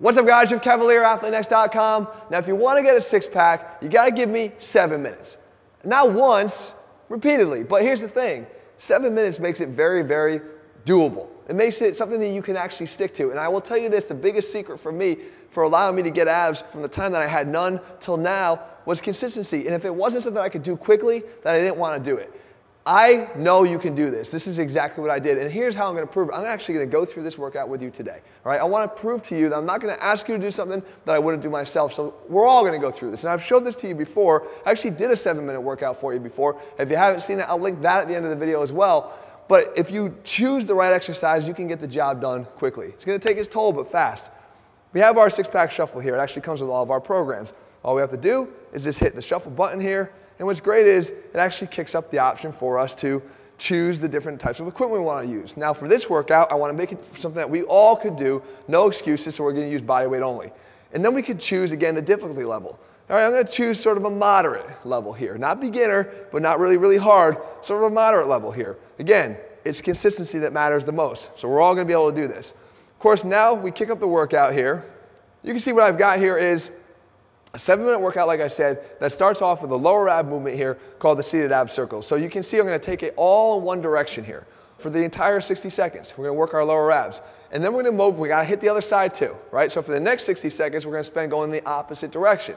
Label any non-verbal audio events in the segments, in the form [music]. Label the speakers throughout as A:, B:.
A: What's up guys, Jeff Cavaliere, AthleanX.com. Now if you wanna get a six pack, you gotta give me seven minutes. Not once, repeatedly. But here's the thing, seven minutes makes it very, very doable. It makes it something that you can actually stick to. And I will tell you this, the biggest secret for me for allowing me to get abs from the time that I had none till now was consistency. And if it wasn't something I could do quickly, then I didn't wanna do it. I know you can do this. This is exactly what I did. And here's how I'm going to prove it. I'm actually going to go through this workout with you today. All right? I want to prove to you that I'm not going to ask you to do something that I wouldn't do myself. So we're all going to go through this. And I've showed this to you before. I actually did a seven minute workout for you before. If you haven't seen it, I'll link that at the end of the video as well. But if you choose the right exercise, you can get the job done quickly. It's going to take its toll, but fast. We have our six pack shuffle here. It actually comes with all of our programs. All we have to do is just hit the shuffle button here. And what's great is it actually kicks up the option for us to choose the different types of equipment we want to use. Now for this workout, I want to make it something that we all could do, no excuses, so we're going to use body weight only. And then we could choose, again, the difficulty level. All right, I'm going to choose sort of a moderate level here. Not beginner, but not really, really hard, sort of a moderate level here. Again, it's consistency that matters the most. So we're all going to be able to do this. Of course, now we kick up the workout here. You can see what I've got here is a seven minute workout, like I said, that starts off with a lower ab movement here called the seated ab circle. So you can see I'm gonna take it all in one direction here for the entire 60 seconds. We're gonna work our lower abs. And then we're gonna move, we gotta hit the other side too, right? So for the next 60 seconds, we're gonna spend going the opposite direction.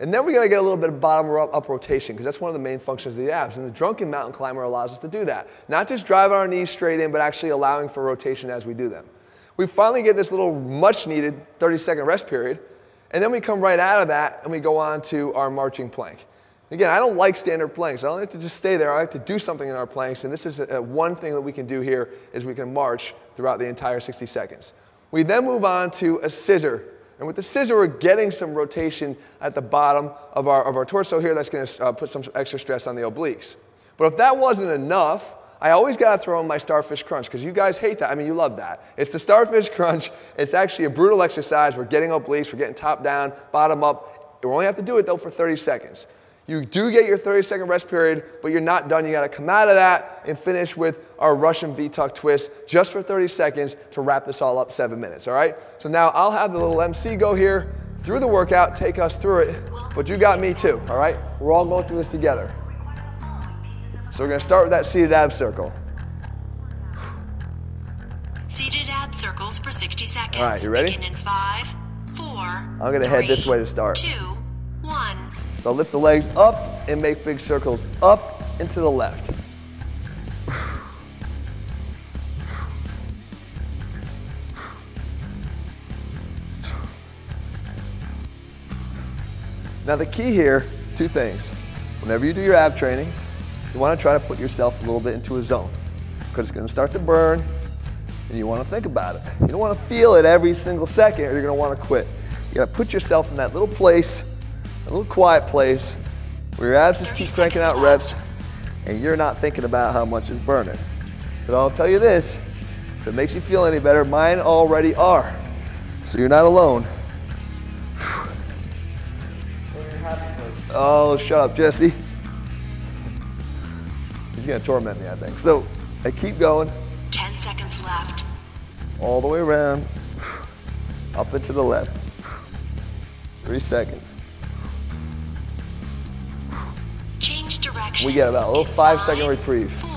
A: And then we're gonna get a little bit of bottom up, up rotation because that's one of the main functions of the abs. And the drunken mountain climber allows us to do that. Not just driving our knees straight in, but actually allowing for rotation as we do them. We finally get this little much needed 30 second rest period and then we come right out of that and we go on to our marching plank. Again, I don't like standard planks. I don't like to just stay there. I like to do something in our planks. And this is a, a one thing that we can do here is we can march throughout the entire 60 seconds. We then move on to a scissor. And with the scissor, we're getting some rotation at the bottom of our, of our torso here. That's going to uh, put some extra stress on the obliques. But if that wasn't enough, I always got to throw in my starfish crunch because you guys hate that. I mean, you love that. It's the starfish crunch. It's actually a brutal exercise. We're getting obliques, we're getting top down, bottom up. We only have to do it though for 30 seconds. You do get your 30 second rest period, but you're not done. You got to come out of that and finish with our Russian V-tuck twist just for 30 seconds to wrap this all up seven minutes, all right? So now I'll have the little MC go here through the workout, take us through it, but you got me too, all right? We're all going through this together. So we're going to start with that seated ab circle.
B: Seated ab circles for 60 seconds.
A: All right, you ready?
B: Begin in five, four.
A: I'm going to head this way to start.
B: Two, one.
A: So lift the legs up and make big circles up and to the left. Now the key here, two things. Whenever you do your ab training, you want to try to put yourself a little bit into a zone because it's going to start to burn and you want to think about it. You don't want to feel it every single second or you're going to want to quit. You got to put yourself in that little place, a little quiet place where your abs just keep cranking out reps and you're not thinking about how much is burning. But I'll tell you this, if it makes you feel any better, mine already are. So you're not alone. [sighs] Oh, shut up, Jesse. He's gonna torment me, I think. So I keep going.
B: 10 seconds left.
A: All the way around, up and to the left. Three seconds.
B: Change direction.
A: We get about oh, a little five second reprieve.
B: Four.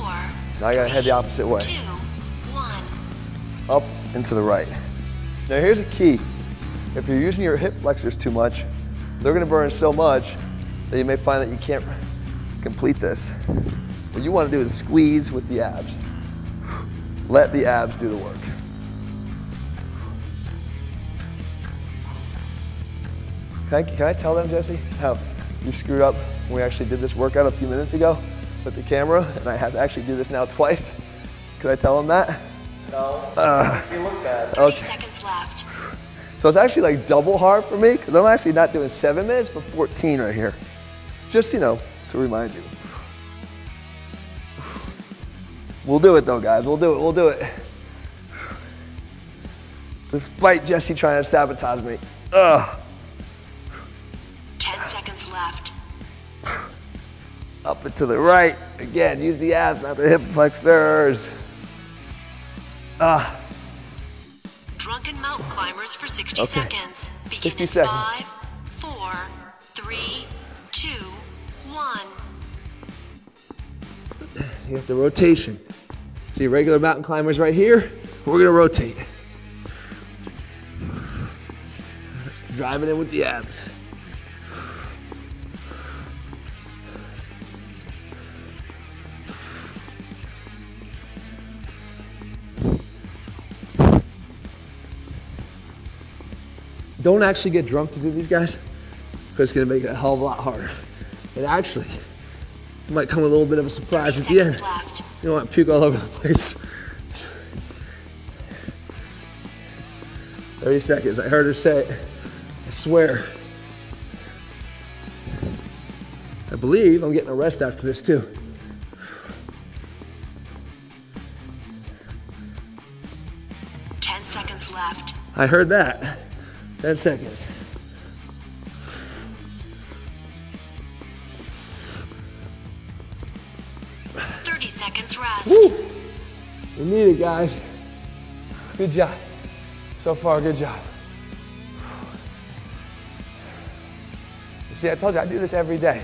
A: Now I gotta head the opposite way.
B: Two, one.
A: Up and to the right. Now here's a key. If you're using your hip flexors too much, they're gonna burn so much that you may find that you can't complete this. What you want to do is squeeze with the abs. Let the abs do the work. Can I, can I tell them, Jesse, how you screwed up when we actually did this workout a few minutes ago with the camera, and I have to actually do this now twice? Could I tell them that?
C: No.
A: Uh,
C: you look bad.
B: 30
A: Okay.
B: seconds left.
A: So it's actually like double hard for me because I'm actually not doing seven minutes, but 14 right here. Just, you know, to remind you. We'll do it though, guys. We'll do it. We'll do it. Despite Jesse trying to sabotage me. Ugh.
B: 10 seconds left.
A: Up and to the right. Again, use the abs, not the hip flexors. Ah.
B: drunken mountain climbers for 60
A: Okay.
B: seconds. Begin
A: 60
B: in
A: seconds.
B: five, four, three, two, one.
A: You have the rotation. See regular mountain climbers right here. We're gonna rotate. Driving in with the abs. Don't actually get drunk to do these guys because it's gonna make it a hell of a lot harder. And actually, might come a little bit of a surprise at the end.
B: left.
A: You don't want to puke all over the place. 30 seconds. I heard her say it. I swear. I believe I'm getting a rest after this too.
B: Ten seconds left.
A: I heard that. 10 seconds.
B: Rest.
A: Woo! We need it, guys. Good job. So far, good job. You see, I told you I do this every day.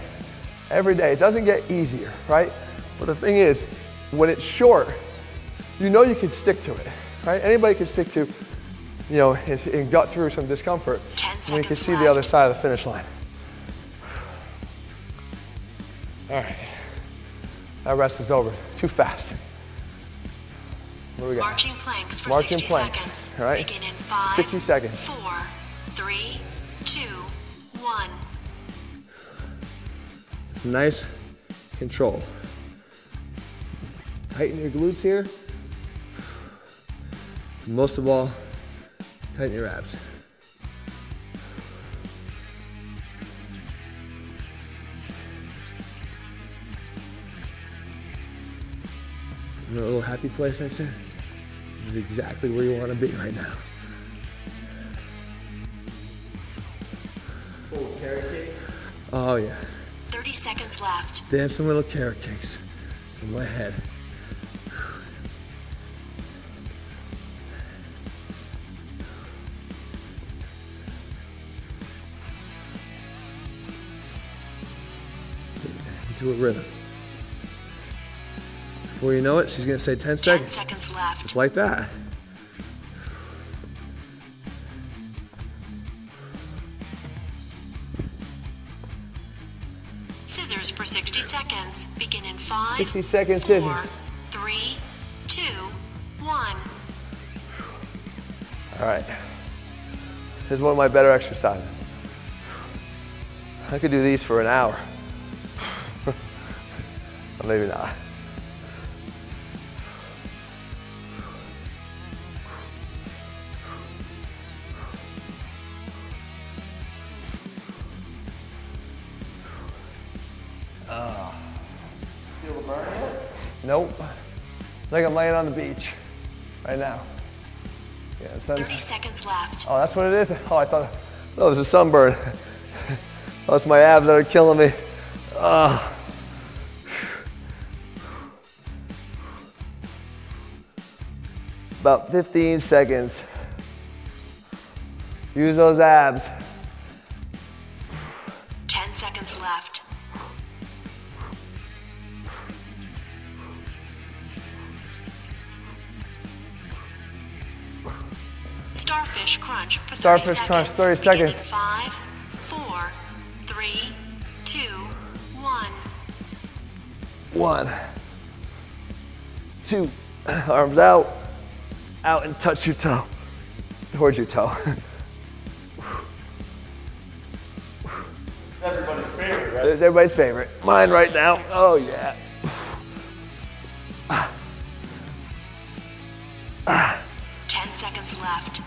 A: Every day. It doesn't get easier, right? But the thing is, when it's short, you know you can stick to it, right? Anybody can stick to, you know, and, and gut through some discomfort.
B: 10
A: And we can see the other side of the finish line. All right. That rest is over. Too fast. What do we got?
B: Marching planks for
A: Marching
B: 60
A: planks,
B: seconds.
A: all right?
B: Begin in five,
A: 60 seconds.
B: four, three, two, one.
A: It's nice control. Tighten your glutes here. Most of all, tighten your abs. You know, a little happy place I said? This is exactly where you want to be right now. Oh yeah.
B: 30 seconds left.
A: Dancing little carrot cakes in my head. Into a rhythm. Before you know it, she's gonna say 10 seconds.
B: Ten
A: seconds.
B: seconds left.
A: Just like that.
B: Scissors for 60 seconds. Begin in five,
A: 60 second
B: four,
A: scissors.
B: three, two, one.
A: All right. This is one of my better exercises. I could do these for an hour. [laughs] or maybe not. Nope. Like I'm laying on the beach right now. Yeah, sun,
B: 30 seconds left.
A: Oh, that's what it is? Oh, I thought, oh, that was a sunburn. [laughs] oh, it's my abs that are killing me. Oh. About 15 seconds. Use those abs.
B: For 30
A: Starfish
B: seconds.
A: crunch, 30
B: Begin in
A: seconds.
B: five, four, three, two, one.
A: One, two, arms out, out and touch your toe, towards your toe.
C: Everybody's favorite, right?
A: It's everybody's favorite. Mine right now. Oh yeah.
B: 10 seconds left.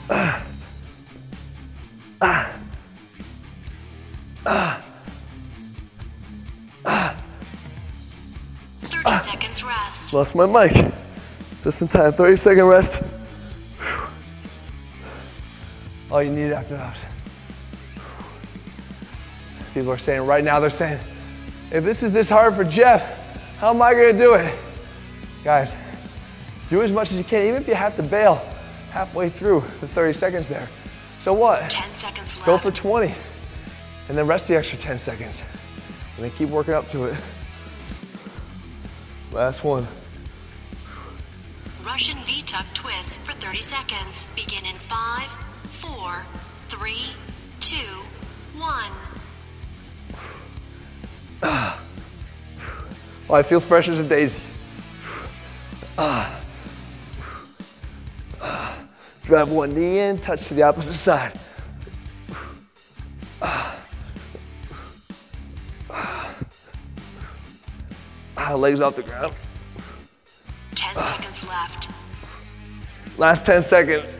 B: Thirty seconds rest.
A: Lost my mic. Just in time. 30 second rest. Whew. All you need after that. People are saying right now, they're saying, if this is this hard for Jeff, how am I gonna do it? Guys, do as much as you can, even if you have to bail halfway through the 30 seconds there. So what?
B: 10 seconds left.
A: Go for 20. And then rest the extra 10 seconds. And then keep working up to it. Last one.
B: Russian V-tuck twist for 30 seconds. Begin in five, four, three, two, one. [sighs]
A: Oh, I feel fresh as a daisy. [sighs] Ah. Drive one knee in, touch to the opposite side. Ah. Legs off the ground.
B: 10 seconds left.
A: Last 10 seconds.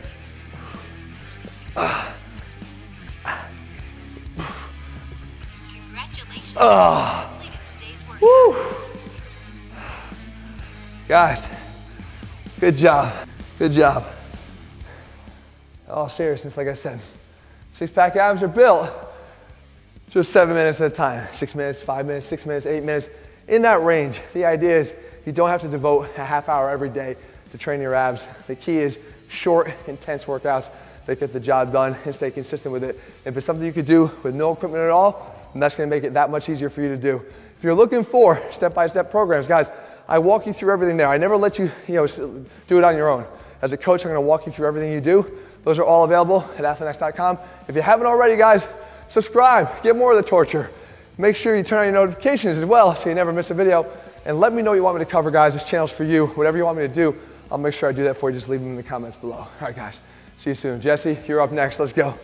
B: Congratulations.
A: Ah.
B: You completed today's workout.
A: Woo! Guys, good job. Good job. All seriousness, like I said, six pack abs are built just seven minutes at a time. Six minutes, five minutes, six minutes, eight minutes, in that range. The idea is you don't have to devote a half hour every day to train your abs. The key is short, intense workouts that get the job done and stay consistent with it. If it's something you could do with no equipment at all, then that's gonna make it that much easier for you to do. If you're looking for step-by-step programs, guys, I walk you through everything there. I never let you, you know, do it on your own. As a coach, I'm gonna walk you through everything you do. Those are all available at athleanx.com. If you haven't already, guys, subscribe, get more of the torture. Make sure you turn on your notifications as well so you never miss a video. And let me know what you want me to cover, guys. This channel's for you. Whatever you want me to do, I'll make sure I do that for you. Just leave them in the comments below. All right, guys. See you soon. Jesse, you're up next. Let's go.